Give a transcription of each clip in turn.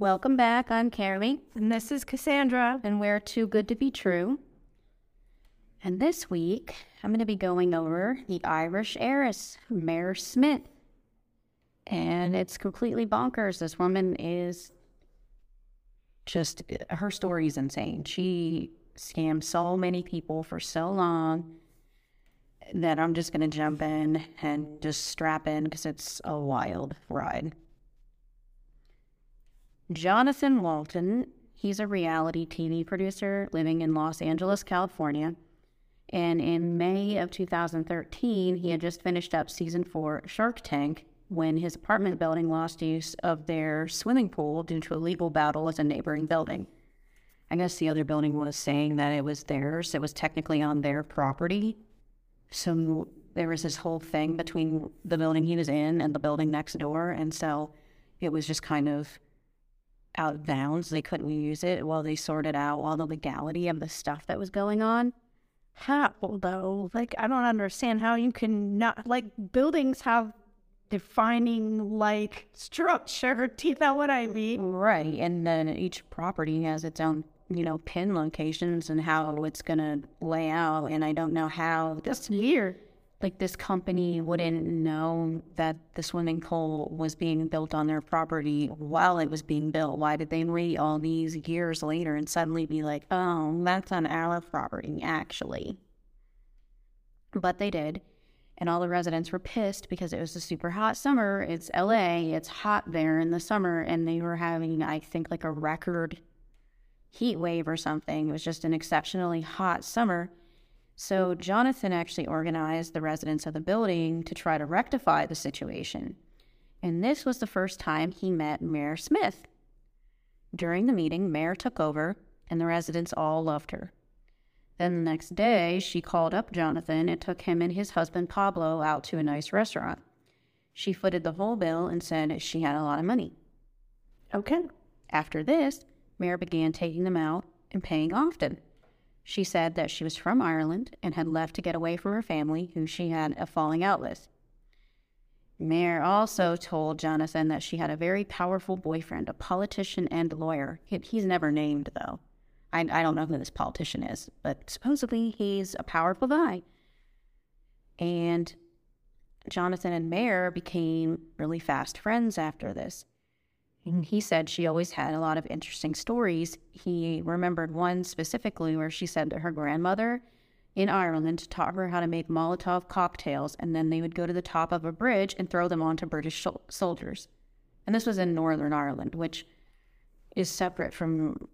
Welcome back. I'm Carrie, And this is Cassandra. and we're Too Good to Be True. And this week, I'm going to be going over the Irish heiress, Mair Smyth. And it's completely bonkers. This woman is just, her story is insane. She scammed so many people for so long that I'm just going to jump in and just strap in because it's a wild ride. Jonathan Walton, he's a reality TV producer living in Los Angeles, California. And in May of 2013, he had just finished up season four Shark Tank when his apartment building lost use of their swimming pool due to a legal battle with a neighboring building. I guess the other building was saying that it was theirs, it was technically on their property. So there was this whole thing between the building he was in and the building next door. And so it was just kind of out of bounds. They couldn't use it while they sorted out all the legality of the stuff that was going on. How though? Like I don't understand how you can not like buildings have defining like structure. Do you know what I mean? Right. And then each property has its own, you know, pin locations and how it's going to lay out. And I don't know how That's weird. Like this company wouldn't know that the swimming pool was being built on their property while it was being built. Why did they wait all these years later and suddenly be like, oh, that's on our property, actually? But they did. And all the residents were pissed because it was a super hot summer. It's LA, it's hot there in the summer. And they were having, I think, like a record heat wave or something. It was just an exceptionally hot summer. So Jonathan actually organized the residents of the building to try to rectify the situation. And this was the first time he met Mair Smyth. During the meeting, Mair took over, and the residents all loved her. Then the next day, she called up Jonathan and took him and his husband Pablo out to a nice restaurant. She footed the whole bill and said she had a lot of money. Okay. After this, Mair began taking them out and paying often. She said that she was from Ireland and had left to get away from her family, who she had a falling out with. Mair also told Jonathan that she had a very powerful boyfriend, a politician and lawyer. He- He's never named, though. I, I don't know who this politician is, but supposedly he's a powerful guy. And Jonathan and Mair became really fast friends after this. And he said she always had a lot of interesting stories. He remembered one specifically where she said that her grandmother in Ireland taught her how to make Molotov cocktails, and then they would go to the top of a bridge and throw them onto British soldiers. And this was in Northern Ireland, which is separate from,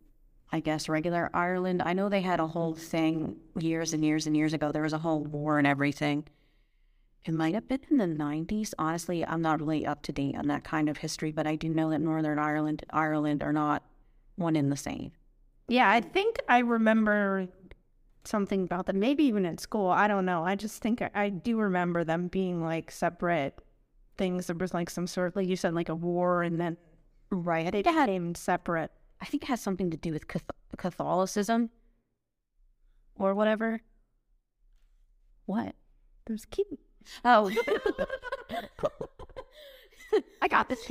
I guess, regular Ireland. I know they had a whole thing years and years and years ago. There was a whole war and everything. It might have been in the 90s. Honestly, I'm not really up to date on that kind of history, but I do know that Northern Ireland and Ireland are not one in the same. Yeah, I think I remember something about them. Maybe even in school. I don't know. I just think I, I do remember them being like separate things. There was like some sort of, like you said, like a war, and then Right. they became separate. I think it has something to do with Catholicism or whatever. What? There's keep. Oh. I got this.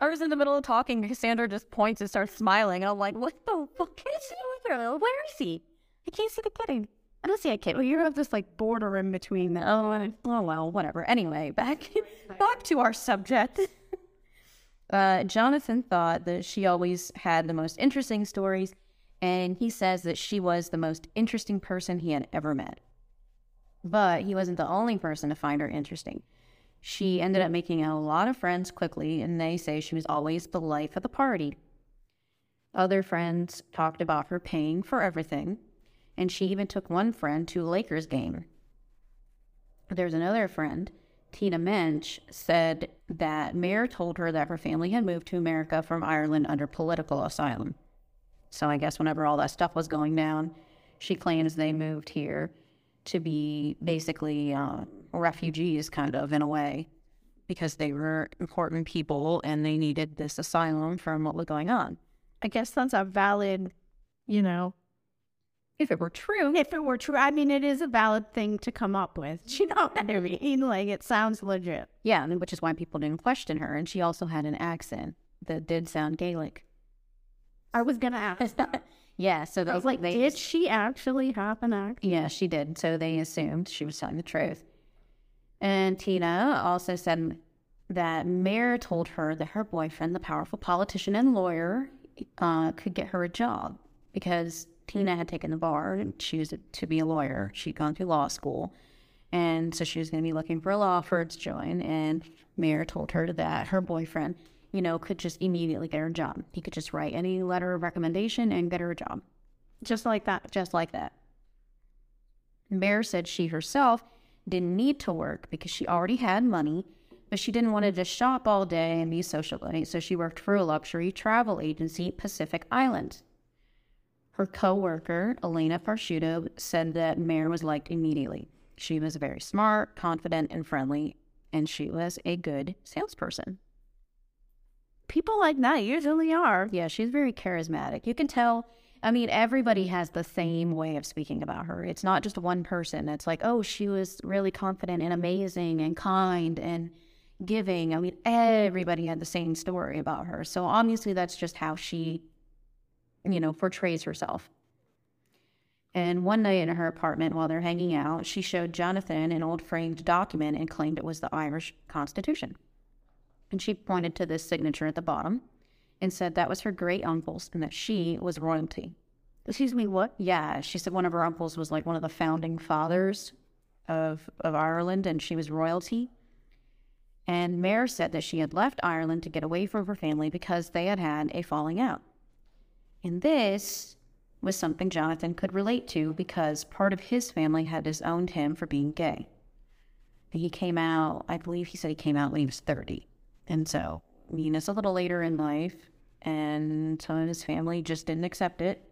I was in the middle of talking. Cassandra just points and starts smiling. And I'm like, what the fuck is he with her? Where is he? I can't see the kid. I don't see a kid. Well, you have this like border in between them. Oh, and- oh well, whatever. Anyway, back back to our subject. Uh, Jonathan thought that she always had the most interesting stories, and he says that she was the most interesting person he had ever met. But he wasn't the only person to find her interesting. She ended up making a lot of friends quickly, and they say she was always the life of the party. Other friends talked about her paying for everything, and she even took one friend to a Lakers game. There's another friend, Tina Mensch, said that Mair told her that her family had moved to America from Ireland under political asylum. So I guess whenever all that stuff was going down, she claims they moved here to be basically uh, refugees, kind of in a way, because they were important people and they needed this asylum from what was going on. I guess that's a valid, you know, If it were true, if it were true. I mean, it is a valid thing to come up with. You know what I mean? Like, it sounds legit. yeah, and which is why people didn't question her. And she also had an accent that did sound Gaelic. I was gonna ask. Yeah, so they, I was like, they, did she actually have an accident? Yeah, she did. So they assumed she was telling the truth. And Tina also said that Mair told her that her boyfriend, the powerful politician and lawyer, uh, could get her a job because Tina had taken the bar and she was to be a lawyer. She'd gone through law school. And so she was going to be looking for a law firm to join. And Mair told her that her boyfriend, you know, could just immediately get her a job. He could just write any letter of recommendation and get her a job. Just like that. Just like that. Mair said she herself didn't need to work because she already had money, but she didn't want to just shop all day and be sociable. So she worked for a luxury travel agency, Pacific Island. Her co-worker, Elena Farshuto, said that Mair was liked immediately. She was very smart, confident, and friendly, and she was a good salesperson. People like that usually are. Yeah, she's very charismatic. You can tell. I mean, everybody has the same way of speaking about her. It's not just one person. It's like, oh, she was really confident and amazing and kind and giving. I mean, everybody had the same story about her. So obviously, that's just how she, you know, portrays herself. And one night in her apartment while they're hanging out, she showed Jonathan an old framed document and claimed it was the Irish Constitution. And she pointed to this signature at the bottom and said that was her great uncle's and that she was royalty. Excuse me, what? Yeah, she said one of her uncles was like one of the founding fathers of of Ireland and she was royalty. And Mair said that she had left Ireland to get away from her family because they had had a falling out. And this was something Jonathan could relate to because part of his family had disowned him for being gay. He came out, I believe he said he came out when he was 30. And so, it's a little later in life, and some of his family just didn't accept it.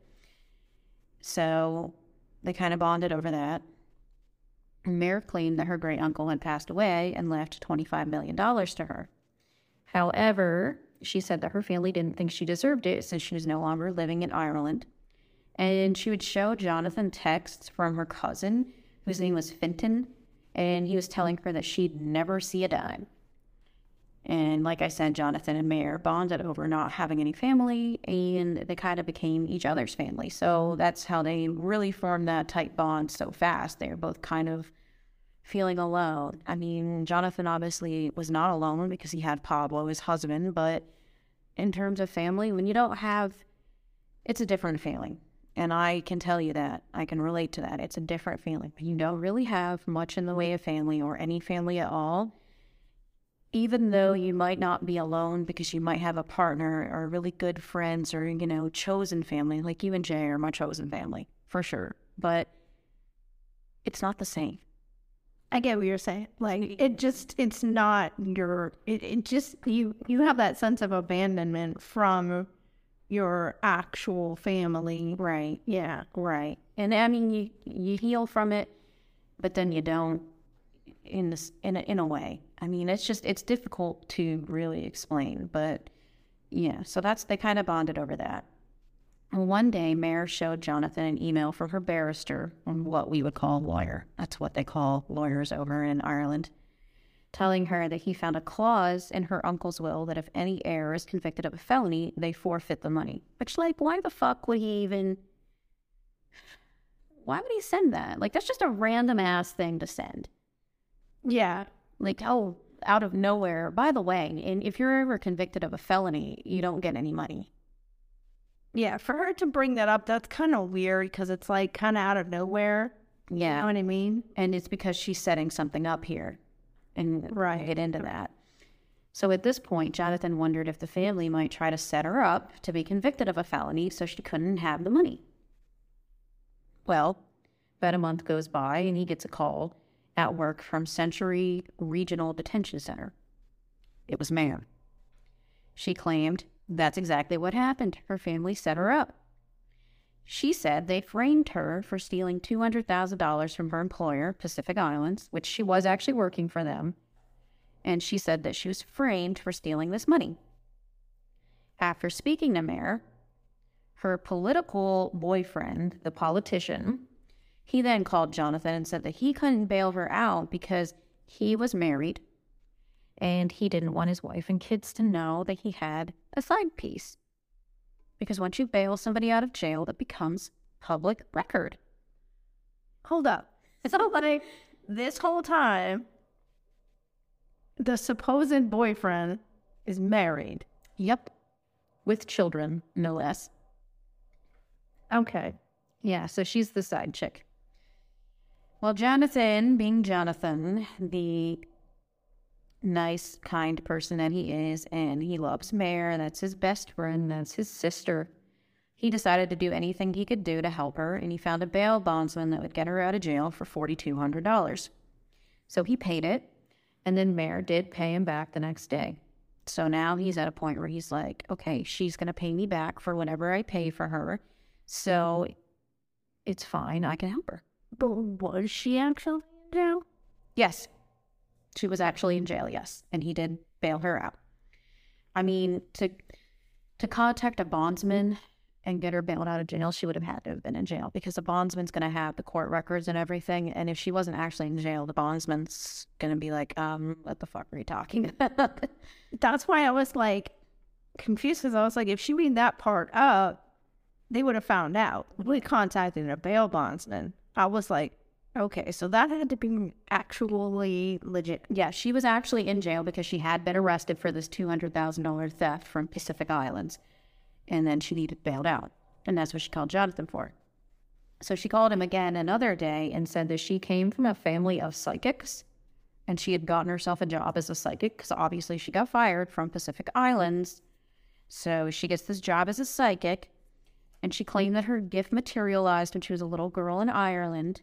So they kind of bonded over that. Mair claimed that her great uncle had passed away and left $25 million to her. However, she said that her family didn't think she deserved it since she was no longer living in Ireland and she would show Jonathan texts from her cousin, whose name was Fintan, and he was telling her that she'd never see a dime. And like I said, Jonathan and Mair bonded over not having any family, and they kind of became each other's family. So that's how they really formed that tight bond so fast. They were both kind of feeling alone. I mean, Jonathan obviously was not alone because he had Pablo, his husband, but in terms of family, when you don't have, it's a different feeling. And I can tell you that. I can relate to that. It's a different feeling. You don't really have much in the way of family or any family at all. Even though you might not be alone because you might have a partner or really good friends or, you know, chosen family, like you and Jay are my chosen family, for sure. But it's not the same. I get what you're saying. Like it just it's not your it, it just you you have that sense of abandonment from your actual family. Right. Yeah. Right. And I mean, you you heal from it, but then you don't in this in a, in a way. I mean, it's just it's difficult to really explain, but yeah. So that's they kind of bonded over that. One day, Mair showed Jonathan an email from her barrister, what we would call lawyer. That's what they call lawyers over in Ireland telling her that he found a clause in her uncle's will that if any heir is convicted of a felony, they forfeit the money. Which, like, why the fuck would he even. Why would he send that? Like, that's just a random ass thing to send. Yeah. Like, oh, out of nowhere. By the way, and if you're ever convicted of a felony, you don't get any money. Yeah, for her to bring that up, that's kind of weird because it's like kind of out of nowhere. Yeah. You know what I mean? And it's because she's setting something up here and right. get into that. So at this point, Jonathan wondered if the family might try to set her up to be convicted of a felony so she couldn't have the money. Well, about a month goes by and he gets a call at work from Century Regional Detention Center. It was Ma'am. She claimed that's exactly what happened. Her family set her up. She said they framed her for stealing $200,000 from her employer, Pacific Islands, which she was actually working for them. And she said that she was framed for stealing this money. After speaking to Mair, her political boyfriend, the politician, he then called Jonathan and said that he couldn't bail her out because he was married and he didn't want his wife and kids to know that he had a side piece. because once you bail somebody out of jail, that becomes public record. Hold up. It's So like this whole time, the supposed boyfriend is married. Yep. With children, no less. Okay. Yeah, so she's the side chick. Well, Jonathan, being Jonathan, the nice, kind person that he is, and he loves Mair, that's his best friend, that's his sister. He decided to do anything he could do to help her, and he found a bail bondsman that would get her out of jail for $4,200. So he paid it, and then Mair did pay him back the next day. So now he's at a point where he's like, okay, she's going to pay me back for whatever I pay for her. So it's fine. I can help her. But was she actually in jail? Yes. She was actually in jail, yes. And he did bail her out. I mean, to to contact a bondsman and get her bailed out of jail, she would have had to have been in jail because the bondsman's going to have the court records and everything. And if she wasn't actually in jail, the bondsman's going to be like, um, what the fuck are you talking about? That's why I was like confused because I was like, if she made that part up, they would have found out. We contacted a bail bondsman. I was like, okay, so that had to be actually legit. yeah, she was actually in jail because she had been arrested for this $200,000 theft from Pacific Islands. And then she needed bailed out. And that's what she called Jonathan for. So she called him again another day and said that she came from a family of psychics and she had gotten herself a job as a psychic because obviously she got fired from Pacific Islands. So she gets this job as a psychic and she claimed that her gift materialized when she was a little girl in Ireland.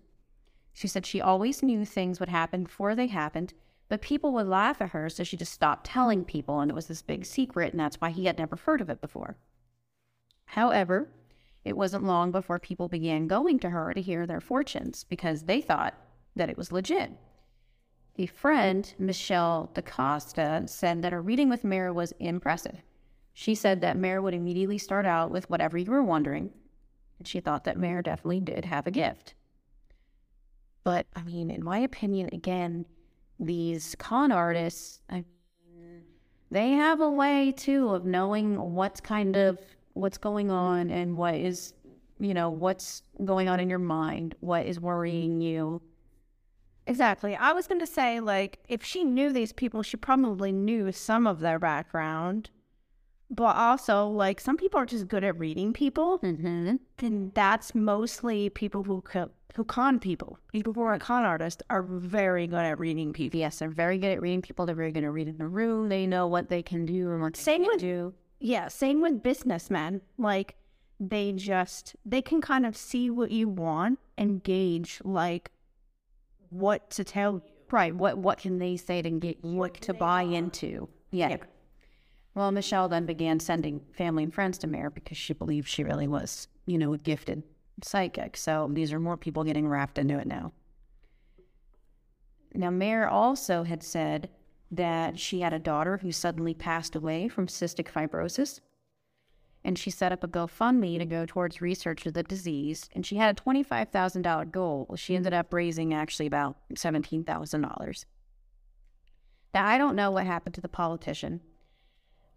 She said she always knew things would happen before they happened, but people would laugh at her, so she just stopped telling people, and it was this big secret, and that's why he had never heard of it before. However, it wasn't long before people began going to her to hear their fortunes because they thought that it was legit. A friend, Michelle DaCosta, said that her reading with Mair was impressive. She said that Mair would immediately start out with whatever you were wondering, and she thought that Mair definitely did have a gift. But I mean, in my opinion, again, these con artists, I mean, they have a way too of knowing what's kind of what's going on and what is, you know, what's going on in your mind, what is worrying you. Exactly. I was going to say, like, if she knew these people, she probably knew some of their background. But also, like, some people are just good at reading people. Mm-hmm. And that's mostly people who co- who con people. People who are con artists are very good at reading people. Yes, they're very good at reading people. They're very good at reading the room. They know what they can do and what they Same can't with- do. Yeah, same with businessmen. Like, they just, they can kind of see what you want and gauge, like, what to tell you. Right. What what can they say to get you to buy into? Yeah. Yeah. Well, Michelle then began sending family and friends to Mair because she believed she really was, you know, a gifted psychic. So these are more people getting wrapped into it now. Now, Mair also had said that she had a daughter who suddenly passed away from cystic fibrosis. And she set up a GoFundMe to go towards research of the disease. And she had a $25,000 goal. She ended up raising actually about $17,000. Now, I don't know what happened to the politician.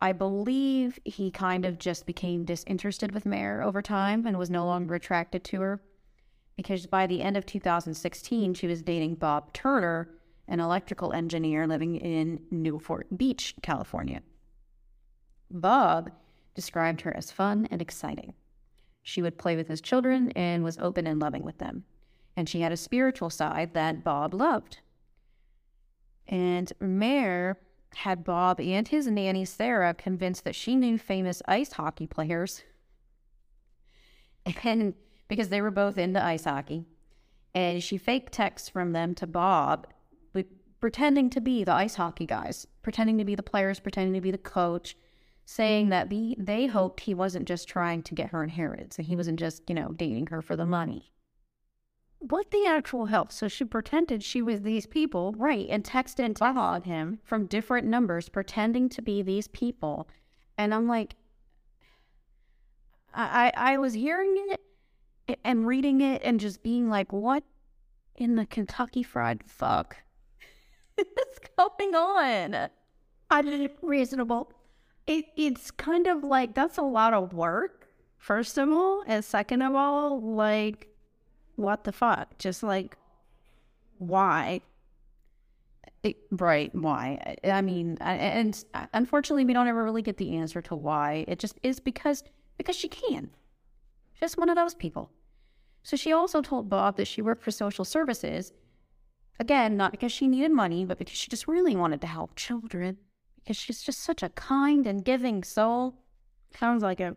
I believe he kind of just became disinterested with Mair over time and was no longer attracted to her because by the end of 2016, she was dating Bob Turner, an electrical engineer living in Newport Beach, California. Bob described her as fun and exciting. She would play with his children and was open and loving with them. And she had a spiritual side that Bob loved. And Mair had Bob and his nanny Sarah convinced that she knew famous ice hockey players. And because they were both into ice hockey. And she faked texts from them to Bob, pretending to be the ice hockey guys, pretending to be the players, pretending to be the coach, saying that the, they hoped he wasn't just trying to get her inheritance he wasn't just, you know, dating her for the money. What the actual hell? So she pretended she was these people. Right, and texted and texted him from different numbers, pretending to be these people. And I'm like, I, I, I was hearing it and reading it and just being like, what in the Kentucky Fried fuck is going on? I did reasonable. It, it's kind of like that's a lot of work First of all, and second of all, like, what the fuck? Just like, why? It- right. Why? I- mean, I- and unfortunately, we don't ever really get the answer to why. It just is because because she can. Just one of those people. So she also told Bob that she worked for social services. Again, not because she needed money, but because she just really wanted to help children. Because she's just such a kind and giving soul. Sounds like it.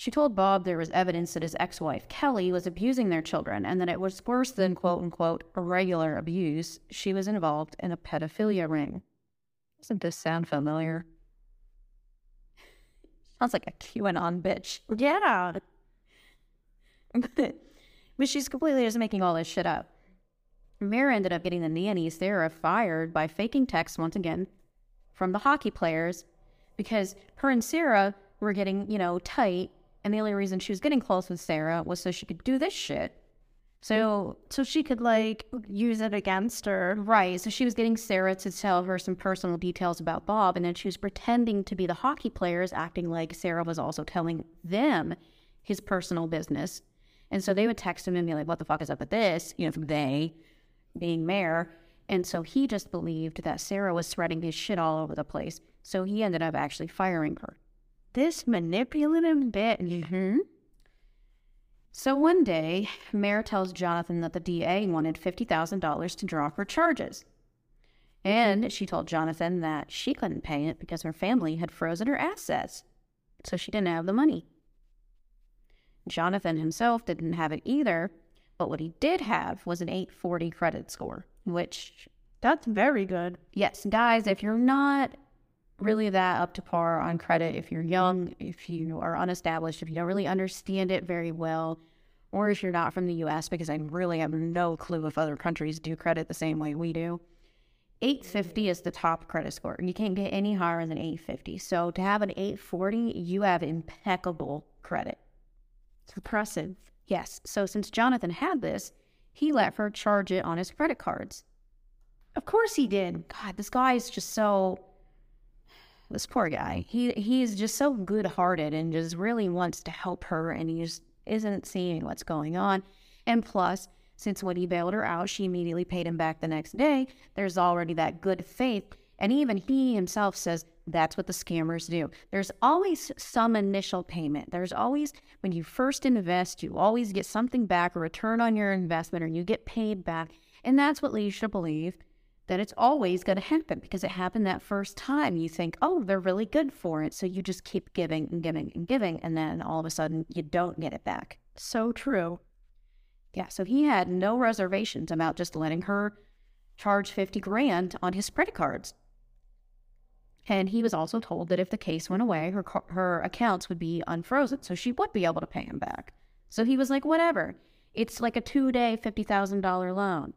She told Bob there was evidence that his ex wife, Kelly, was abusing their children and that it was worse than quote unquote regular abuse. She was involved in a pedophilia ring. Doesn't this sound familiar? Sounds like a QAnon bitch. Yeah. but she's completely just making all this shit up. Mair ended up getting the nanny Sarah fired by faking texts once again from the hockey players because her and Sarah were getting, you know, tight. And the only reason she was getting close with Sarah was so she could do this shit. So, mm-hmm. So she could like use it against her. right. So she was getting Sarah to tell her some personal details about Bob. And then she was pretending to be the hockey players, acting like Sarah was also telling them his personal business. And so they would text him and be like, what the fuck is up with this? You know, they being Mair. And so he just believed that Sarah was spreading his shit all over the place. So he ended up actually firing her. This manipulative bitch. Mm-hmm. So one day, Mair tells Jonathan that the DA wanted $50,000 to drop her charges. And she told Jonathan that she couldn't pay it because her family had frozen her assets. So she didn't have the money. Jonathan himself didn't have it either, but what he did have was an 840 credit score, which That's very good. yes, guys, if you're not really that up to par on credit, if you're young, mm-hmm. if you are unestablished, if you don't really understand it very well, or if you're not from the US, because I really have no clue if other countries do credit the same way we do. 850 is the top credit score. You can't get any higher than 850. So to have an 840, you have impeccable credit. It's impressive. Yes. So since Jonathan had this, he let her charge it on his credit cards. Of course he did. God, this guy is just so. This poor guy. He he's just so good-hearted and just really wants to help her, and he just isn't seeing what's going on. And plus, since when he bailed her out, she immediately paid him back the next day. There's already that good faith, and even he himself says that's what the scammers do. There's always some initial payment. There's always when you first invest, you always get something back, a return on your investment, or you get paid back, and that's what leads you to believe that it's always going to happen because it happened that first time. You think, oh, they're really good for it. So you just keep giving and giving and giving. And then all of a sudden, you don't get it back. So true. Yeah. So he had no reservations about just letting her charge 50 grand on his credit cards. And he was also told that if the case went away, her, her accounts would be unfrozen. So she would be able to pay him back. So he was like, whatever. It's like a two day, $50,000 loan.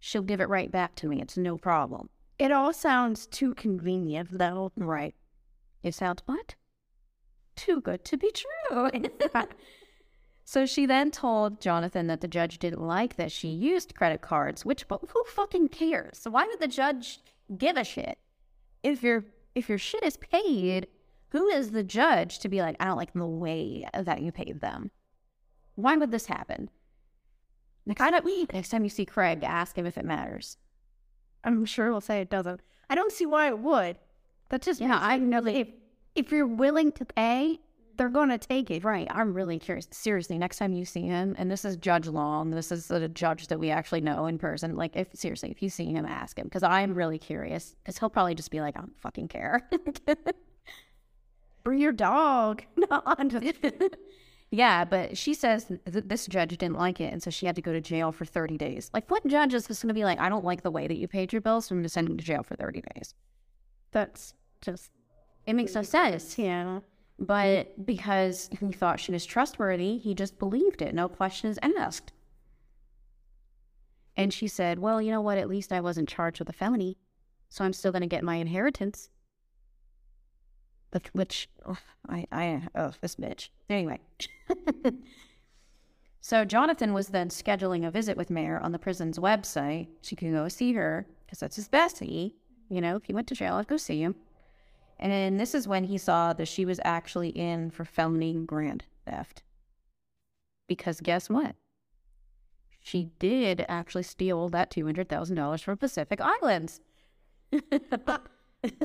She'll give it right back to me. It's no problem. It all sounds too convenient, though. Right. It sounds what? Too good to be true. so she then told Jonathan that the judge didn't like that she used credit cards, which but who fucking cares? So why would the judge give a shit? If your if your shit is paid, who is the judge to be like, I don't like the way that you paid them? Why would this happen? Next, I don't, next time you see Craig, ask him if it matters. I'm sure he'll say it doesn't. I don't see why it would. That just Yeah, I know that if if you're willing to pay, they're gonna take it. Right. I'm really curious. Seriously, next time you see him, and this is Judge Long, this is a judge that we actually know in person. Like, if seriously, if you see him, ask him because I'm really curious. Because he'll probably just be like, I don't fucking care. Bring your dog. no, I'm just. yeah, but she says th- this judge didn't like it, and so she had to go to jail for 30 days. Like, what judge is just going to be like, I don't like the way that you paid your bills, so I'm going to send you to jail for 30 days? That's just It makes no sense. yeah. But mm-hmm. because he thought she was trustworthy, he just believed it, no questions asked. And she said, Well, you know what? At least I wasn't charged with a felony, so I'm still going to get my inheritance. Which, ugh, I, I, oh, this bitch. Anyway. so Jonathan was then scheduling a visit with Mair on the prison's website. She could go see her, because that's his bestie. You know, if he went to jail, I'd go see him. And this is when he saw that she was actually in for felony grand theft. Because guess what? She did actually steal that $200,000 from Pacific Islands. Uh,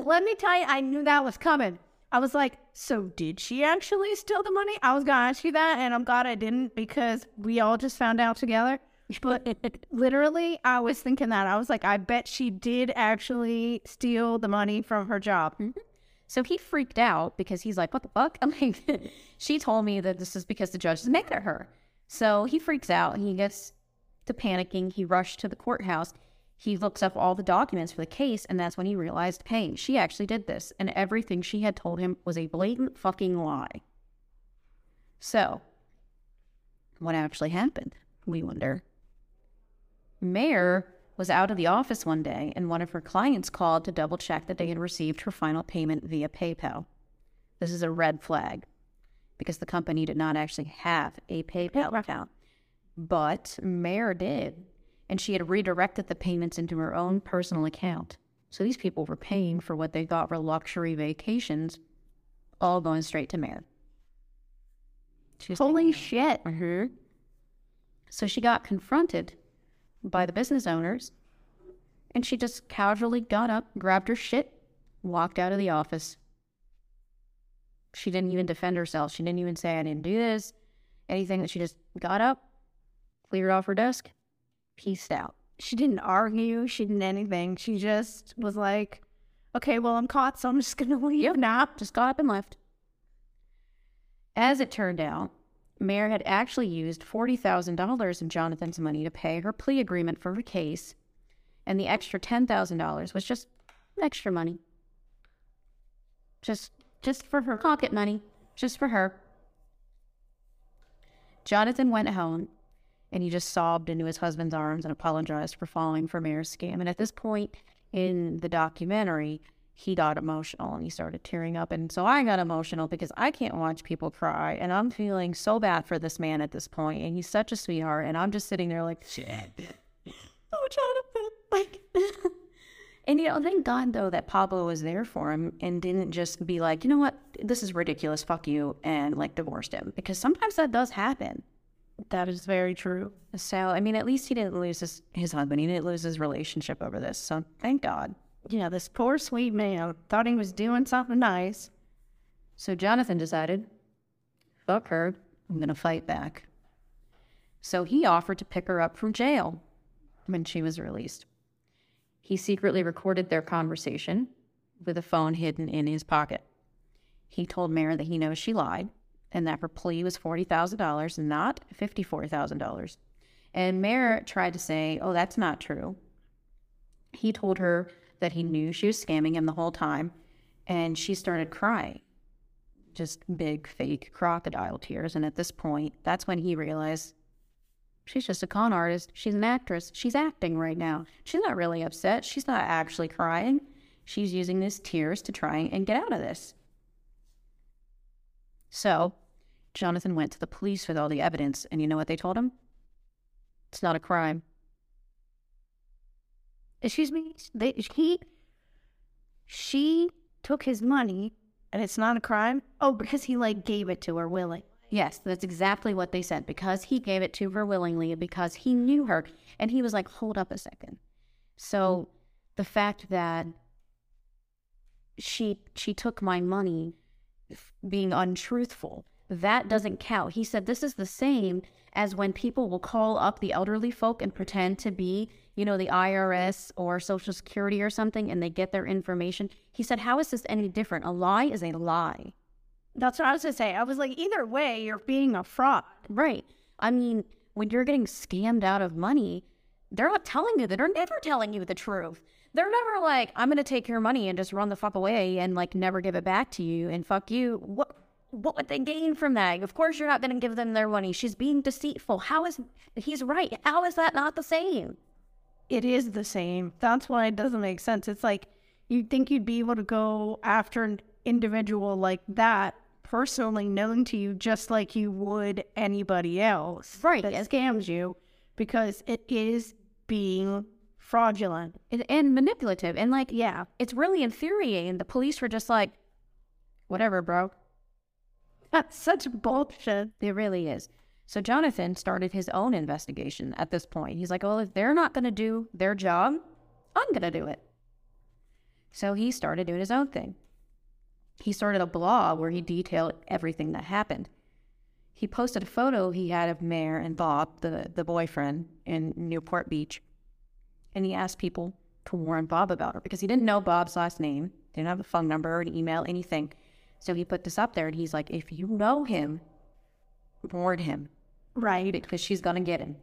let me tell you, I knew that was coming. I was like, so did she actually steal the money? I was gonna ask you that, and I'm glad I didn't because we all just found out together. But literally, I was thinking that. I was like, I bet she did actually steal the money from her job. Mm-hmm. So he freaked out because he's like, what the fuck? I'm like, she told me that this is because the judge is mad at her. So he freaks out. He gets to panicking. He rushed to the courthouse. He looks up all the documents for the case, and that's when he realized, hey, she actually did this, and everything she had told him was a blatant fucking lie. So, what actually happened? We wonder. Mair was out of the office one day, and one of her clients called to double check that they had received her final payment via PayPal. This is a red flag because the company did not actually have a PayPal account, but Mair did and she had redirected the payments into her own personal account. So these people were paying for what they thought were luxury vacations, all going straight to Mair. Holy shit. Mm-hmm. So she got confronted by the business owners, and she just casually got up, grabbed her shit, walked out of the office. She didn't even defend herself. She didn't even say, I didn't do this, anything. That she just got up, cleared off her desk, pieced out. She didn't argue. She didn't anything. She just was like, okay, well, I'm caught, so I'm just going to leave Yep. now. Just got up and left. As it turned out, Mair had actually used $40,000 of Jonathan's money to pay her plea agreement for her case, and the extra $10,000 was just extra money. Just just for her pocket money, just for her. Jonathan went home and he just sobbed into his husband's arms and apologized for falling for Mair's scam. And at this point in the documentary, he got emotional and he started tearing up. And so I got emotional because I can't watch people cry. And I'm feeling so bad for this man at this point. And he's such a sweetheart. And I'm just sitting there like, shit. oh, Jonathan. Like, and you know, thank God though that Pablo was there for him and didn't just be like, you know what, this is ridiculous, fuck you, and like divorced him. Because sometimes that does happen. That is very true. So, I mean, at least he didn't lose his, his husband. He didn't lose his relationship over this. So, thank God. Yeah, this poor sweet man thought he was doing something nice. So, Jonathan decided, fuck her, I'm going to fight back. So, he offered to pick her up from jail when she was released. He secretly recorded their conversation with a phone hidden in his pocket. He told Mary that he knows she lied and that her plea was $40,000, not $54,000. And Mair tried to say, oh, that's not true. He told her that he knew she was scamming him the whole time, and she started crying. Just big, fake crocodile tears. And at this point, that's when he realized she's just a con artist. She's an actress. She's acting right now. She's not really upset. She's not actually crying. She's using these tears to try and get out of this. So Jonathan went to the police with all the evidence, and you know what they told him? It's not a crime. Excuse me? They, he, she took his money and it's not a crime? Oh, because he like gave it to her willingly. Yes, that's exactly what they said. Because he gave it to her willingly and because he knew her. And he was like, hold up a second. So mm-hmm. the fact that she she took my money being untruthful that doesn't count. He said this is the same as when people will call up the elderly folk and pretend to be, you know, the IRS or Social Security or something and they get their information. He said, How is this any different? A lie is a lie. That's what I was going to say. I was like, either way, you're being a fraud. Right. I mean, when you're getting scammed out of money, they're not telling you that. They're never telling you the truth. They're never like, I'm going to take your money and just run the fuck away and like never give it back to you and fuck you. What? What would they gain from that? Of course, you're not going to give them their money. She's being deceitful. How is he's right? How is that not the same? It is the same. That's why it doesn't make sense. It's like you'd think you'd be able to go after an individual like that personally known to you just like you would anybody else right that scams you because it is being fraudulent and, and manipulative and like yeah it's really infuriating the police were just like whatever bro such bullshit. It really is. So Jonathan started his own investigation at this point. He's like, well, if they're not going to do their job, I'm going to do it. So he started doing his own thing. He started a blog where he detailed everything that happened. He posted a photo he had of Mair and Bob, the, the boyfriend, in Newport Beach. And he asked people to warn Bob about her because he didn't know Bob's last name, didn't have a phone number or an email, anything. So he put this up there and he's like, if you know him, warn him Right. because she's going to get him.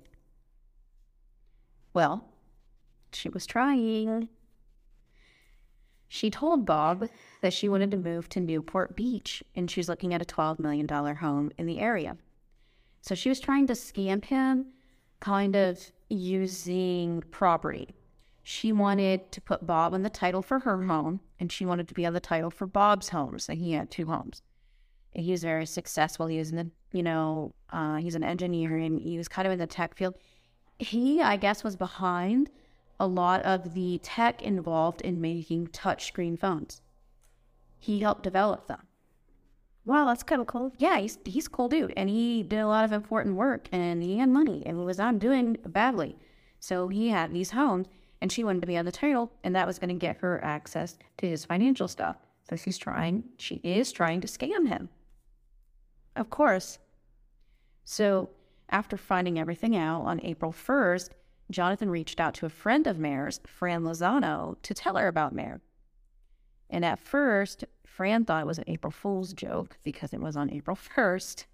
Well, she was trying. She told Bob that she wanted to move to Newport Beach and she's looking at a $12 million home in the area. So she was trying to scam him, kind of using property. She wanted to put Bob on the title for her home and she wanted to be on the title for Bob's Homes, and he had two homes. And he was very successful. He was in the, you know, uh, he's an engineer and he was kind of in the tech field. He, I guess, was behind a lot of the tech involved in making touchscreen phones. He helped develop them. Wow, that's kind of cool. Yeah, he's he's a cool dude, and he did a lot of important work, and he had money, and was not doing badly. So he had these homes, and she wanted to be on the title, and that was going to get her access to his financial stuff. So she's trying, she is trying to scam him. Of course. So, after finding everything out on April 1st, Jonathan reached out to a friend of Mair's, Fran Lozano, to tell her about Mair. And at first, Fran thought it was an April Fool's joke because it was on April 1st.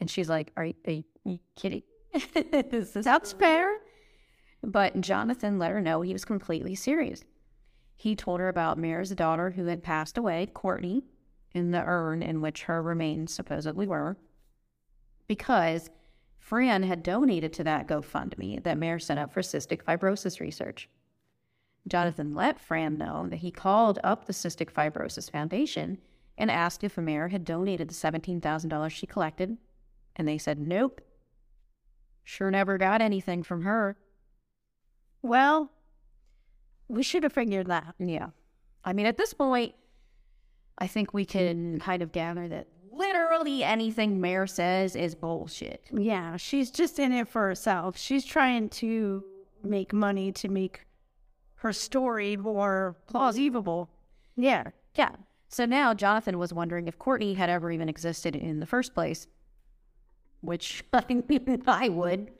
And she's like, Are you, are you kidding? Is this That's fair. But Jonathan let her know he was completely serious. He told her about Mair's daughter who had passed away, Courtney, in the urn in which her remains supposedly were, because Fran had donated to that GoFundMe that Mair set up for cystic fibrosis research. Jonathan let Fran know that he called up the Cystic Fibrosis Foundation and asked if Mair had donated the $17,000 she collected, and they said nope. Sure never got anything from her. Well, we should have figured that. Yeah. I mean, at this point, I think we can kind of gather that literally anything Mair says is bullshit. Yeah, she's just in it for herself. She's trying to make money to make her story more plausible. Yeah. Yeah. So now Jonathan was wondering if Courtney had ever even existed in the first place, which I I would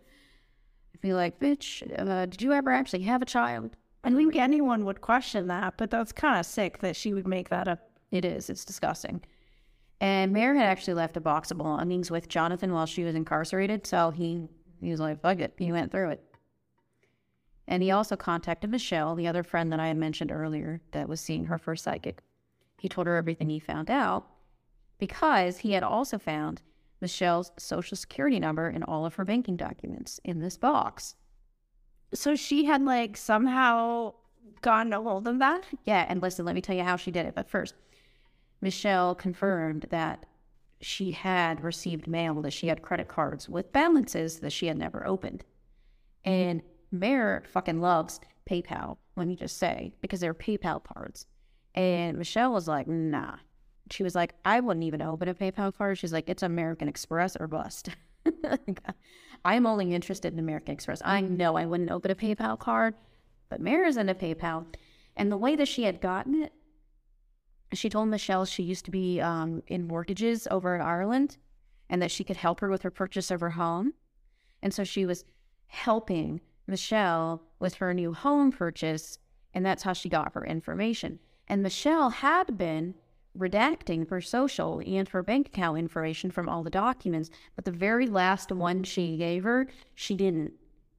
be like, bitch, uh, did you ever actually have a child? I think anyone would question that, but that's kind of sick that she would make that up. It is. It's disgusting. And Mair had actually left a box of belongings with Jonathan while she was incarcerated, so he he was like, "Fuck it," he went through it. And he also contacted Michelle, the other friend that I had mentioned earlier, that was seeing her first psychic. He told her everything he found out because he had also found Michelle's social security number and all of her banking documents in this box. So she had like somehow gotten a hold of that? Yeah, and listen, let me tell you how she did it. But first, Michelle confirmed that she had received mail that she had credit cards with balances that she had never opened. And Mair fucking loves PayPal, let me just say, because they're PayPal cards. And Michelle was like, nah. She was like, I wouldn't even open a PayPal card. She's like, it's American Express or bust. I'm only interested in American Express. I know I wouldn't open a PayPal card, but Mair's into PayPal. And the way that she had gotten it, she told Michelle she used to be um, in mortgages over in Ireland and that she could help her with her purchase of her home. And so she was helping Michelle with her new home purchase, and that's how she got her information. And Michelle had been redacting her social and her bank account information from all the documents, but the very last one she gave her, she didn't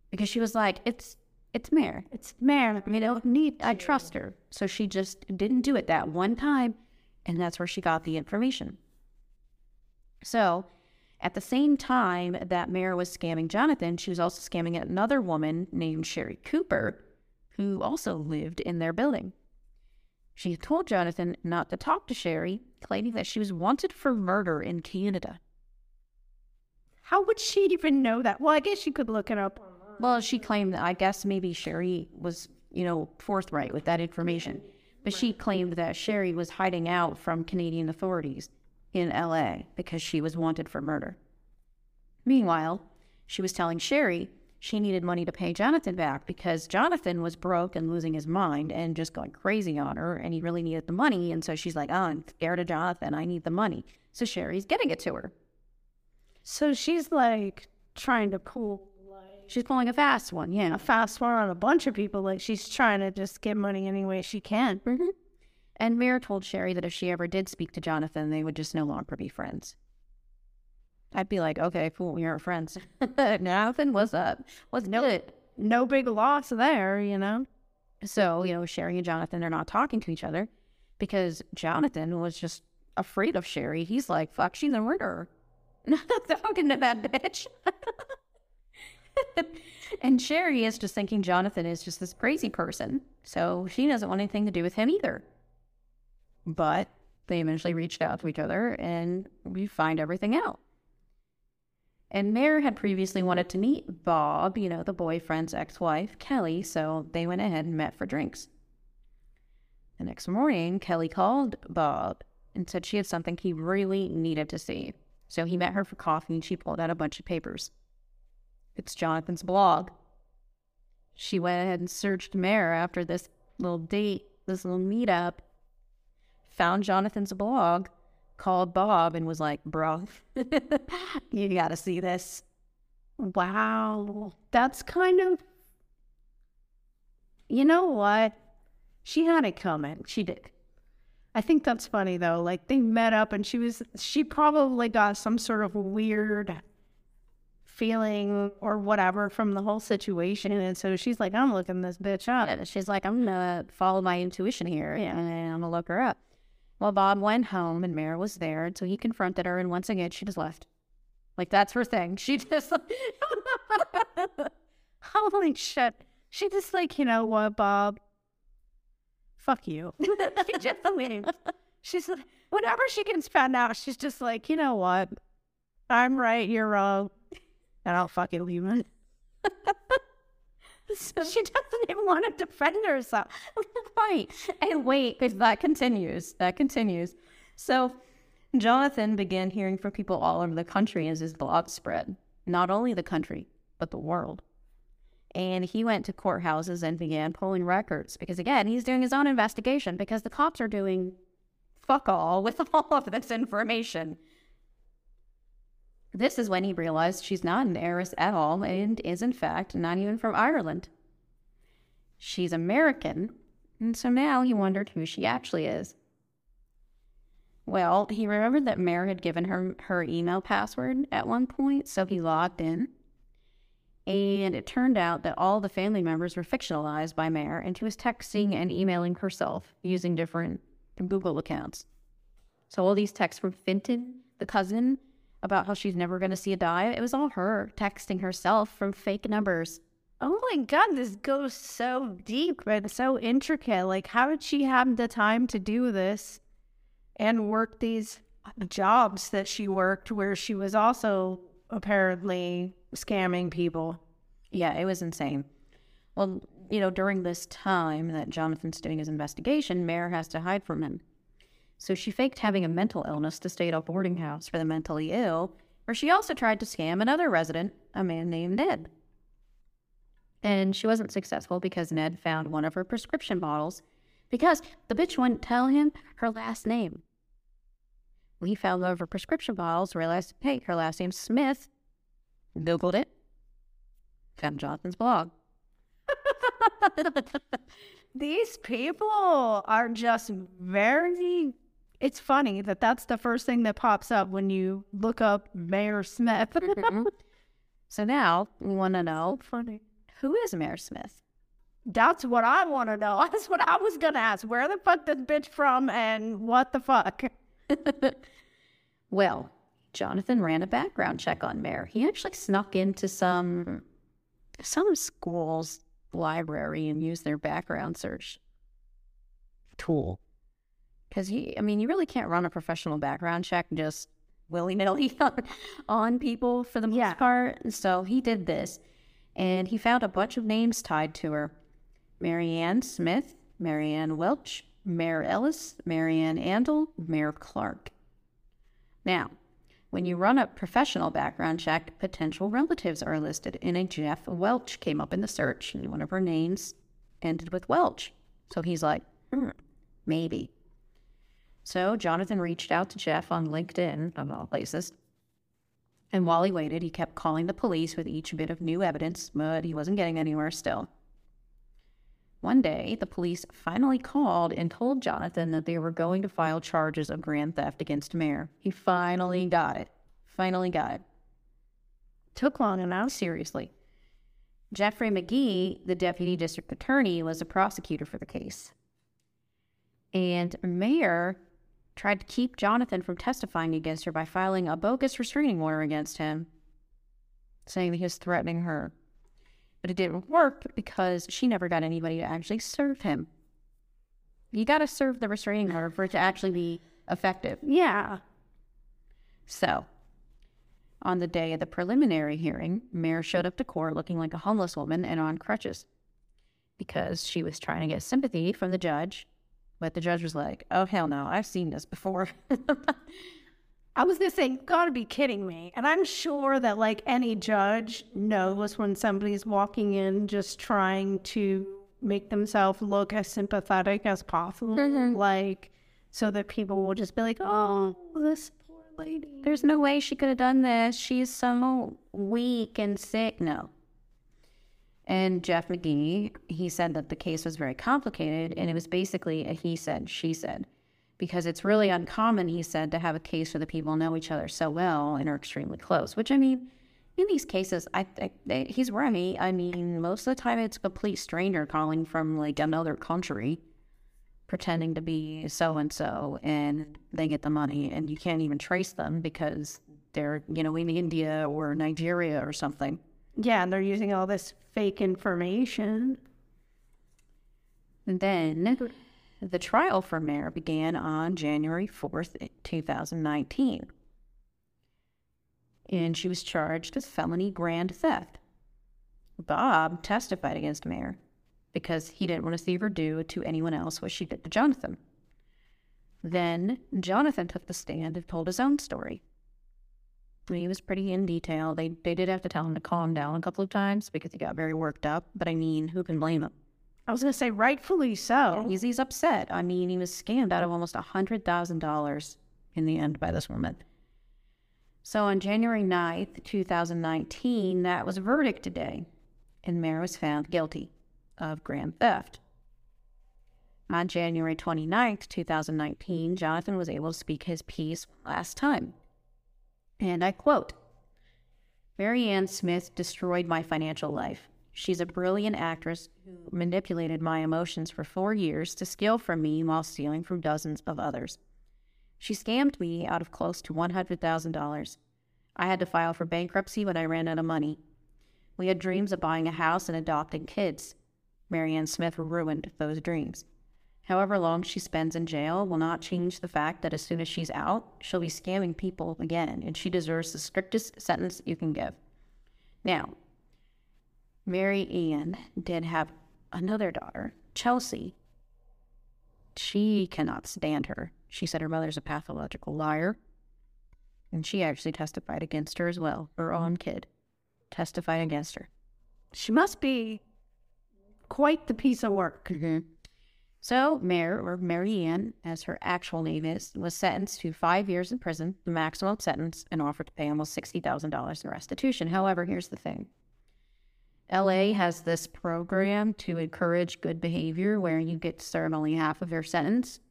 because she was like, "It's it's Mair, it's Mair. You know, need I trust her." So she just didn't do it that one time, and that's where she got the information. So, at the same time that Mair was scamming Jonathan, she was also scamming another woman named Sherry Cooper, who also lived in their building. She told Jonathan not to talk to Sherry, claiming that she was wanted for murder in Canada. How would she even know that? Well, I guess she could look it up. Well, she claimed that I guess maybe Sherry was, you know, forthright with that information. But she claimed that Sherry was hiding out from Canadian authorities in LA because she was wanted for murder. Meanwhile, she was telling Sherry she needed money to pay Jonathan back because Jonathan was broke and losing his mind and just going crazy on her, and he really needed the money. And so she's like, Oh, I'm scared of Jonathan. I need the money. So Sherry's getting it to her. So she's like trying to pull She's pulling a fast one, yeah. a fast one on a bunch of people. Like she's trying to just get money any way she can. Mm-hmm. And Mair told Sherry that if she ever did speak to Jonathan, they would just no longer be friends. I'd be like, okay, cool, we aren't friends. Jonathan, what's up? What's good? No big loss there, you know. So, you know, Sherry and Jonathan are not talking to each other because Jonathan was just afraid of Sherry. He's like, fuck, she's a murderer. Not talking to that bitch. and Sherry is just thinking Jonathan is just this crazy person. So she doesn't want anything to do with him either. But they eventually reached out to each other and we find everything out. And Mair had previously wanted to meet Bob, you know, the boyfriend's ex wife, Kelly, so they went ahead and met for drinks. The next morning, Kelly called Bob and said she had something he really needed to see. So he met her for coffee and she pulled out a bunch of papers. It's Jonathan's blog. She went ahead and searched Mair after this little date, this little meetup, found Jonathan's blog, called Bob, and was like, Bro, you gotta see this. Wow. That's kind of you know what? She had it coming. She did. I think that's funny though. Like they met up and she was she probably got some sort of weird feeling or whatever from the whole situation. And so she's like, I'm looking this bitch up. And she's like, I'm gonna follow my intuition here and I'm gonna look her up. Well, Bob went home and Mair was there, so he confronted her, and once again, she just left. Like, that's her thing. She just. Holy shit. She just, like, you know what, Bob? Fuck you. she just leaves. She's whenever she gets found out, she's just like, you know what? I'm right, you're wrong. And I'll fucking leave it. So she doesn't even want to defend herself. right. And wait, because that continues. That continues. So Jonathan began hearing from people all over the country as his blog spread. Not only the country, but the world. And he went to courthouses and began pulling records because, again, he's doing his own investigation because the cops are doing fuck all with all of this information. This is when he realized she's not an heiress at all and is, in fact, not even from Ireland. She's American, and so now he wondered who she actually is. Well, he remembered that Mair had given her her email password at one point, so he logged in. And it turned out that all the family members were fictionalized by Mair, and she was texting and emailing herself using different Google accounts. So all these texts from Fintan, the cousin, about how she's never going to see a die. It was all her texting herself from fake numbers. Oh my god, this goes so deep and so intricate. Like, how did she have the time to do this and work these jobs that she worked where she was also apparently scamming people? Yeah, it was insane. Well, you know, during this time that Jonathan's doing his investigation, Mair has to hide from him. So she faked having a mental illness to stay at a boarding house for the mentally ill, where she also tried to scam another resident, a man named Ned. And she wasn't successful because Ned found one of her prescription bottles because the bitch wouldn't tell him her last name. We found one of her prescription bottles, realized, hey, her last name's Smyth. Googled it, found Jonathan's blog. These people are just very it's funny that that's the first thing that pops up when you look up Mair Smyth. mm-hmm. So now we want to know funny. who is Mair Smyth? That's what I want to know. That's what I was gonna ask. Where the fuck this bitch from, and what the fuck? well, Jonathan ran a background check on Mair. He actually snuck into some some school's library and used their background search tool because you, I mean, you really can't run a professional background check just willy nilly on, people for the most Yeah. part. So he did this, and he found a bunch of names tied to her: Marianne Smyth, Marianne Welch, Mair Ellis, Marianne Andel, Mair Clark. Now, when you run a professional background check, potential relatives are listed, and a Jeff Welch came up in the search, and one of her names ended with Welch. So he's like, hmm, maybe. So Jonathan reached out to Jeff on LinkedIn, of all places. And while he waited, he kept calling the police with each bit of new evidence, but he wasn't getting anywhere still. One day, the police finally called and told Jonathan that they were going to file charges of grand theft against Mair. He finally got it. Finally got it. Took long enough. Seriously. Jeffrey McGee, the deputy district attorney, was a prosecutor for the case. And Mair tried to keep Jonathan from testifying against her by filing a bogus restraining order against him, saying that he was threatening her. But it didn't work because she never got anybody to actually serve him. You got to serve the restraining order for it to actually be effective. Yeah. So, on the day of the preliminary hearing, Mair showed up to court looking like a homeless woman and on crutches because she was trying to get sympathy from the judge but the judge was like, oh, hell no, I've seen this before. I was gonna say, you gotta be kidding me. And I'm sure that like any judge knows when somebody's walking in just trying to make themselves look as sympathetic as possible. Mhm. Like so that people will just be like, Oh, this poor lady. There's no way she could have done this. She's so weak and sick. No. And Jeff McGee, he said that the case was very complicated and it was basically a he said, she said. Because it's really uncommon, he said, to have a case where the people know each other so well and are extremely close. Which, I mean, in these cases, I think he's right. I mean, most of the time it's a complete stranger calling from like another country, pretending to be so and so, and they get the money, and you can't even trace them because they're, you know, in India or Nigeria or something. Yeah, and they're using all this fake information. And then the trial for Mair began on January 4th, 2019. And she was charged with felony grand theft. Bob testified against Mair because he didn't want to see her do to anyone else what she did to Jonathan. Then Jonathan took the stand and told his own story. He was pretty in detail. They they did have to tell him to calm down a couple of times because he got very worked up. But I mean, who can blame him? I was gonna say rightfully so. He's, he's upset. I mean, he was scammed out of almost a $100,000 in the end by this woman. So on January 9th, 2019, that was a verdict today, and Mair was found guilty of grand theft. On January 29th, 2019, Jonathan was able to speak his piece last time. And I quote Marianne Smyth destroyed my financial life. She's a brilliant actress who manipulated my emotions for four years to steal from me while stealing from dozens of others. She scammed me out of close to $100,000. I had to file for bankruptcy when I ran out of money. We had dreams of buying a house and adopting kids. Marianne Smyth ruined those dreams. However long she spends in jail will not change the fact that as soon as she's out, she'll be scamming people again, and she deserves the strictest sentence you can give. Now, Marianne did have another daughter, Chelsea. She cannot stand her. She said her mother's a pathological liar. And she actually testified against her as well. Her own kid testified against her. She must be quite the piece of work. Mm-hmm. So, Mair, or Marianne, as her actual name is, was sentenced to five years in prison, the maximum sentence, and offered to pay almost $60,000 in restitution. However, here's the thing LA has this program to encourage good behavior where you get to serve only half of your sentence.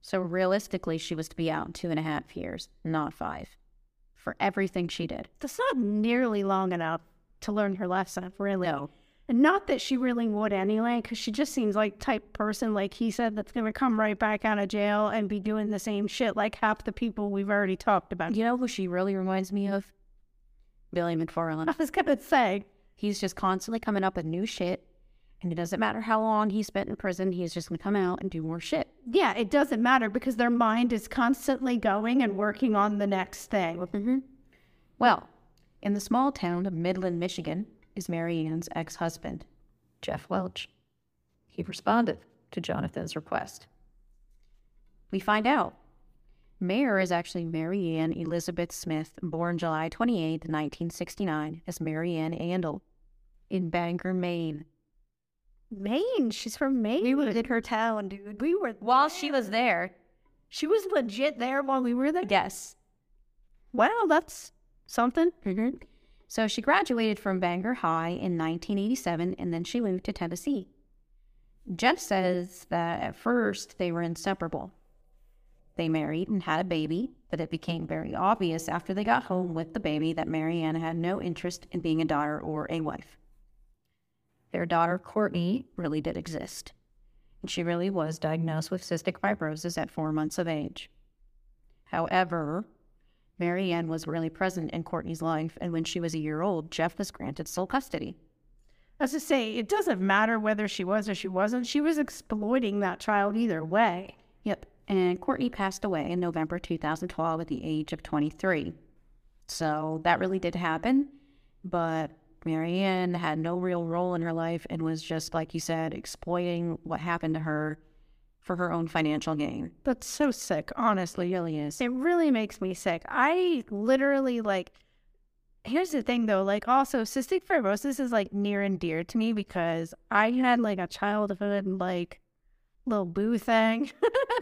So, realistically, she was to be out in two and a half years, not five, for everything she did. That's not nearly long enough to learn her lesson, really. No. And not that she really would anyway, because she just seems like type person, like he said, that's going to come right back out of jail and be doing the same shit like half the people we've already talked about. You know who she really reminds me of? Billy McFarland. I was going to say, He's just constantly coming up with new shit. And it doesn't matter how long he spent in prison, he's just going to come out and do more shit. yeah, it doesn't matter because their mind is constantly going and working on the next thing. Mm-hmm. Well, in the small town of Midland, Michigan, is Marianne's ex husband, Jeff Welch. He responded to Jonathan's request. We find out Mair is actually Marianne Elizabeth Smyth, born July 28, 1969, as Marianne Andel in Bangor, Maine. Maine. She's from Maine. We were in her town, dude. We were While she was there. She was legit there while we were there. Yes. Wow, that's something. Mm-hmm. So she graduated from Bangor High in 1987 and then she moved to Tennessee. Jeff says that at first they were inseparable. They married and had a baby, but it became very obvious after they got home with the baby that Marianne had no interest in being a daughter or a wife. Their daughter, Courtney, really did exist, and she really was diagnosed with cystic fibrosis at four months of age. However, Marianne was really present in Courtney's life, and when she was a year old, Jeff was granted sole custody. As I say, it doesn't matter whether she was or she wasn't. She was exploiting that child either way. Yep. And Courtney passed away in November 2012 at the age of 23. So that really did happen. But Marianne had no real role in her life and was just, like you said, exploiting what happened to her for her own financial gain. That's so sick, honestly. It really is. It really makes me sick. I literally like here's the thing though, like also cystic fibrosis is like near and dear to me because I had like a childhood like little boo thing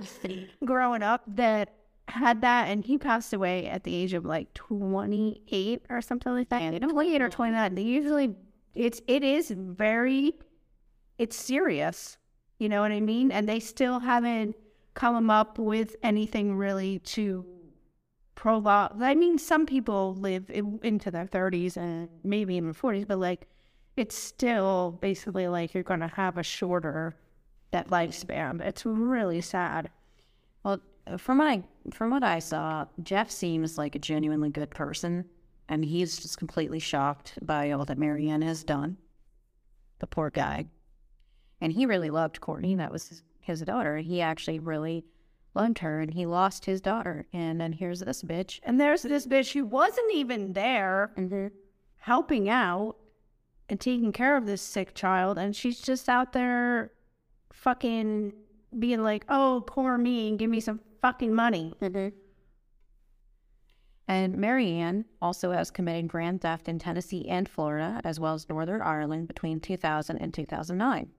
growing up that had that and he passed away at the age of like 28 or something like that. Don't 28 or 29. They usually it's it is very it's serious. You know what I mean? And they still haven't come up with anything really to prolong. I mean, some people live in, into their 30s and maybe even 40s, but like it's still basically like you're going to have a shorter that lifespan. It's really sad. Well, from I from what I saw, Jeff seems like a genuinely good person, and he's just completely shocked by all that Marianne has done. The poor guy, and he really loved Courtney. That was his, his daughter. He actually really loved her, and he lost his daughter. And then here's this bitch. And there's this bitch who wasn't even there Mm-hmm. helping out and taking care of this sick child, and she's just out there fucking being like, "Oh, poor me, and give me some fucking money." Mm-hmm. And Marianne also has committed grand theft in Tennessee and Florida, as well as Northern Ireland between 2000 and 2009.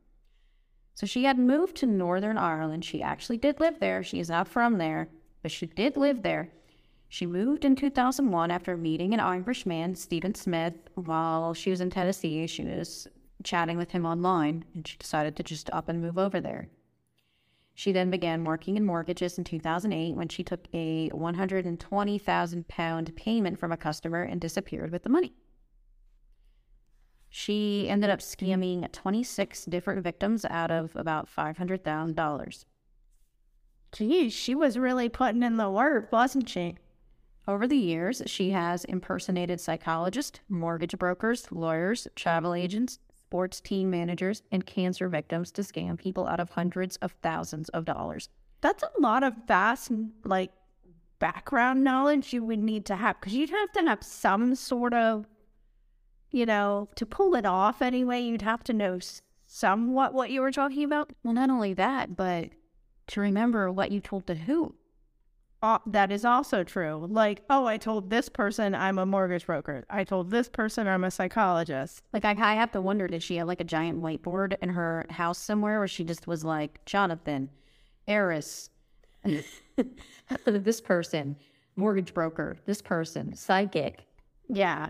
So she had moved to Northern Ireland. She actually did live there. She is not from there, but she did live there. She moved in 2001 after meeting an Irish man, Stephen Smith, while she was in Tennessee. She was chatting with him online, and she decided to just up and move over there. She then began working in mortgages in 2008 when she took a 120,000 pound payment from a customer and disappeared with the money. She ended up mm-hmm. scamming 26 different victims out of about $500,000. Geez, she was really putting in the work, wasn't she? Over the years, she has impersonated psychologists, mortgage brokers, lawyers, travel agents, sports team managers, and cancer victims to scam people out of hundreds of thousands of dollars. That's a lot of vast, like, background knowledge you would need to have because you'd have to have some sort of, you know, to pull it off anyway, you'd have to know somewhat what you were talking about. Well, not only that, but to remember what you told to who. Uh, that is also true. Like, oh, I told this person I'm a mortgage broker. I told this person I'm a psychologist. Like, I, I have to wonder, did she have like a giant whiteboard in her house somewhere where she just was like, Jonathan, heiress, this person, mortgage broker, this person, psychic. Yeah.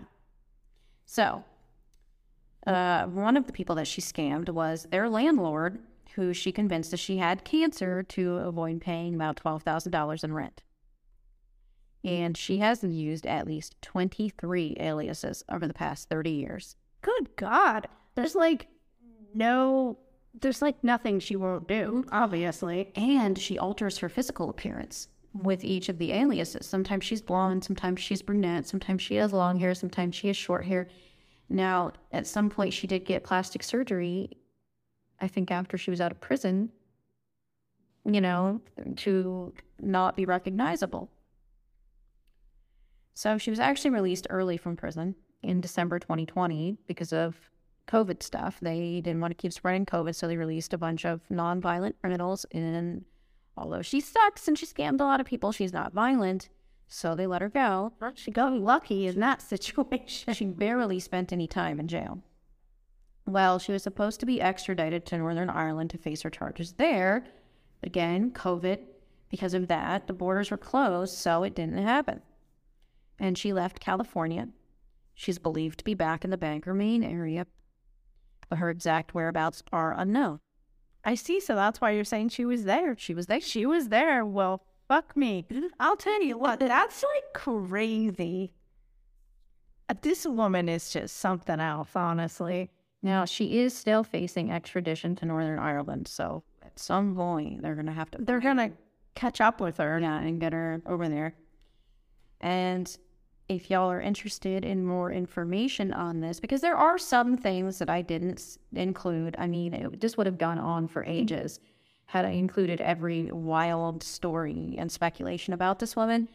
So, uh, one of the people that she scammed was their landlord, who she convinced that she had cancer to avoid paying about $12,000 in rent. And she has used at least 23 aliases over the past 30 years. Good God. There's like no, there's like nothing she won't do, obviously. And she alters her physical appearance with each of the aliases. Sometimes she's blonde, sometimes she's brunette, sometimes she has long hair, sometimes she has short hair. Now, at some point, she did get plastic surgery, I think after she was out of prison, you know, to not be recognizable. So she was actually released early from prison in December 2020 because of COVID stuff. They didn't want to keep spreading COVID, so they released a bunch of nonviolent criminals in Although she sucks and she scammed a lot of people, she's not violent. So they let her go. She got lucky in that situation. She barely spent any time in jail. Well, she was supposed to be extradited to Northern Ireland to face her charges there. Again, COVID, because of that, the borders were closed, so it didn't happen. And she left California. She's believed to be back in the Bangor, Maine area, but her exact whereabouts are unknown. I see. So that's why you're saying she was there. She was there. She was there. Well, fuck me. I'll tell you what, that's like crazy. Uh, This woman is just something else, honestly. Now, she is still facing extradition to Northern Ireland, so at some point they're going to have to They're gonna catch up with her. Yeah, and get her over there. And if y'all are interested in more information on this, because there are some things that I didn't include. I mean, it just would have gone on for mm-hmm. ages had I included every wild story and speculation about this woman.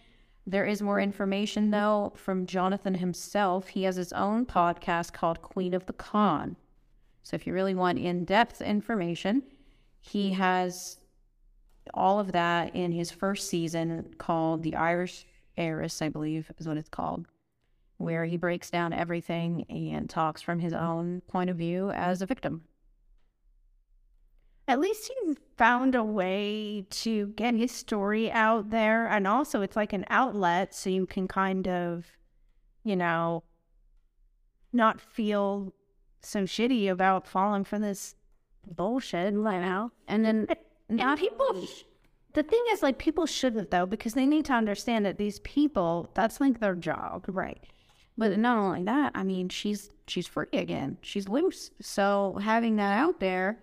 There is more information, mm-hmm. though, from Jonathan himself. He has his own podcast called Queen of the Con. So if you really want in depth information, he has all of that in his first season called The Irish Heiress, I believe is what it's called, where he mm-hmm. breaks down everything and talks from his mm-hmm. own point of view as a victim. At least he found a way to get his story out there. And also, it's like an outlet so you can kind of, you know, not feel so shitty about falling for this bullshit. You know? And then now people, the thing is, like, people shouldn't, though, because they need to understand that these people, that's like their job. Right. But not only that, I mean, she's she's free again. She's loose. So having that out there,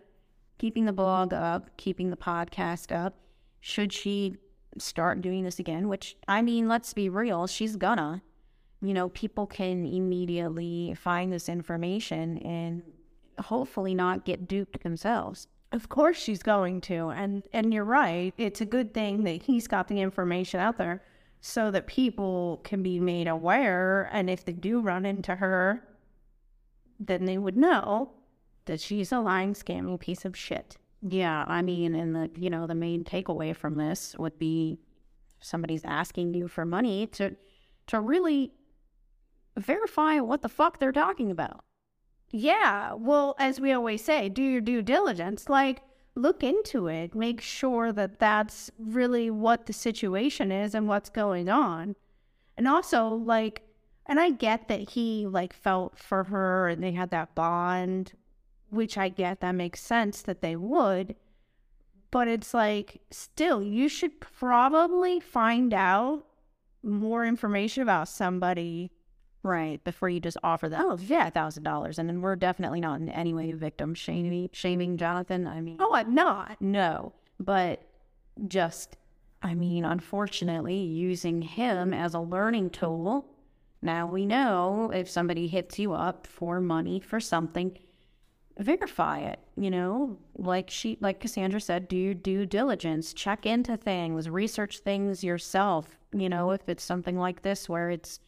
keeping the blog up, keeping the podcast up, should she start doing this again, which I mean, let's be real, she's gonna. You know, people can immediately find this information and hopefully not get duped themselves. Of course she's going to. And and you're right. It's a good thing that he's got the information out there so that people can be made aware and if they do run into her then they would know that she's a lying scamming piece of shit. Yeah, I mean, and the you know the main takeaway from this would be somebody's asking you for money to to really verify what the fuck they're talking about. Yeah, well, as we always say, do your due diligence. Like, look into it. Make sure that that's really what the situation is and what's going on. And also, like, and I get that he, like, felt for her and they had that bond, which I get that makes sense that they would. But it's like, still, you should probably find out more information about somebody Right, before you just offer them oh yeah thousand dollars, and then we're definitely not in any way victim shaming shaming Jonathan. I mean, Oh, I'm not. no, but just I mean, unfortunately, using him as a learning tool. Now we know if somebody hits you up for money for something, verify it. You know, like she, like Cassandra said, do your due diligence, check into things, research things yourself. You know, if it's something like this where it's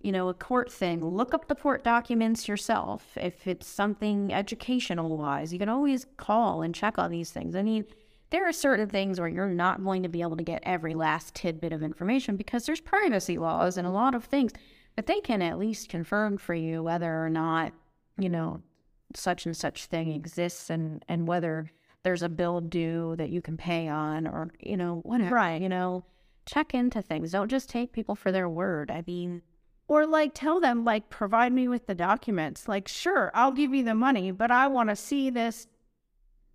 you know, a court thing, look up the court documents yourself. If it's something educational wise, you can always call and check on these things. I mean, there are certain things where you're not going to be able to get every last tidbit of information because there's privacy laws and a lot of things, but they can at least confirm for you whether or not, you know, such and such thing exists and, and whether there's a bill due that you can pay on or, you know, whatever. Right. You know, check into things. Don't just take people for their word. I mean, Or like tell them, like, provide me with the documents. Like, sure, I'll give you the money, but I want to see this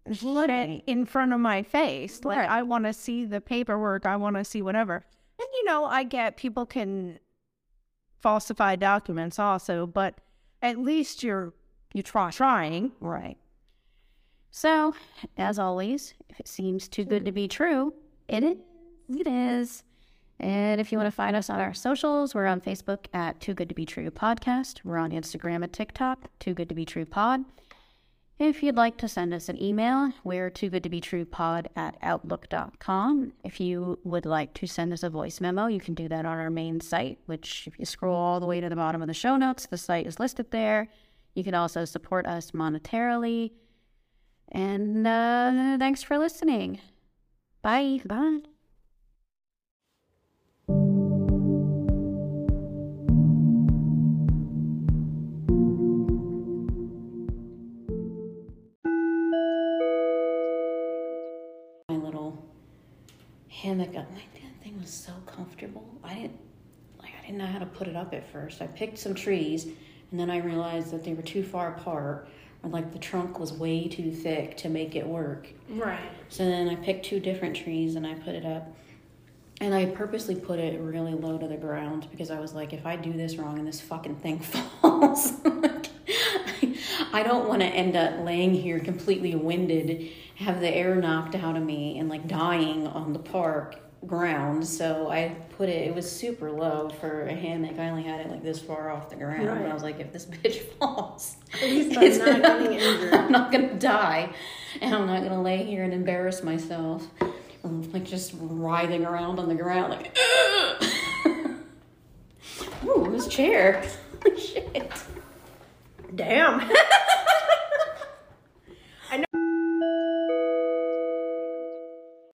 shit in front of my face. Like, Right. I want to see the paperwork. I want to see whatever. And, you know, I get people can falsify documents also, but at least you're you try. trying. Right. So, as always, if it seems too good to be true, it. It is. And if you want to find us on our socials, we're on Facebook at Too Good to Be True Podcast. We're on Instagram and TikTok, Too Good to Be True Pod. If you'd like to send us an email, we're too good to be true pod at outlook.com. If you would like to send us a voice memo, you can do that on our main site, which if you scroll all the way to the bottom of the show notes, the site is listed there. You can also support us monetarily. And uh, thanks for listening. Bye. Bye. Was so comfortable. I didn't like I didn't know how to put it up at first. I picked some trees and then I realized that they were too far apart or like the trunk was way too thick to make it work. Right. So then I picked two different trees and I put it up. And I purposely put it really low to the ground because I was like, if I do this wrong and this fucking thing falls, I don't want to end up laying here completely winded, have the air knocked out of me, and like dying on the park ground. So I put it, it was super low for a hammock. I only had it like this far off the ground. And I was like, if this bitch falls, At least I'm not getting injured. I'm not gonna die, and I'm not gonna lay here and embarrass myself, I'm, like just writhing around on the ground, like. Ooh, this chair. Shit. Damn.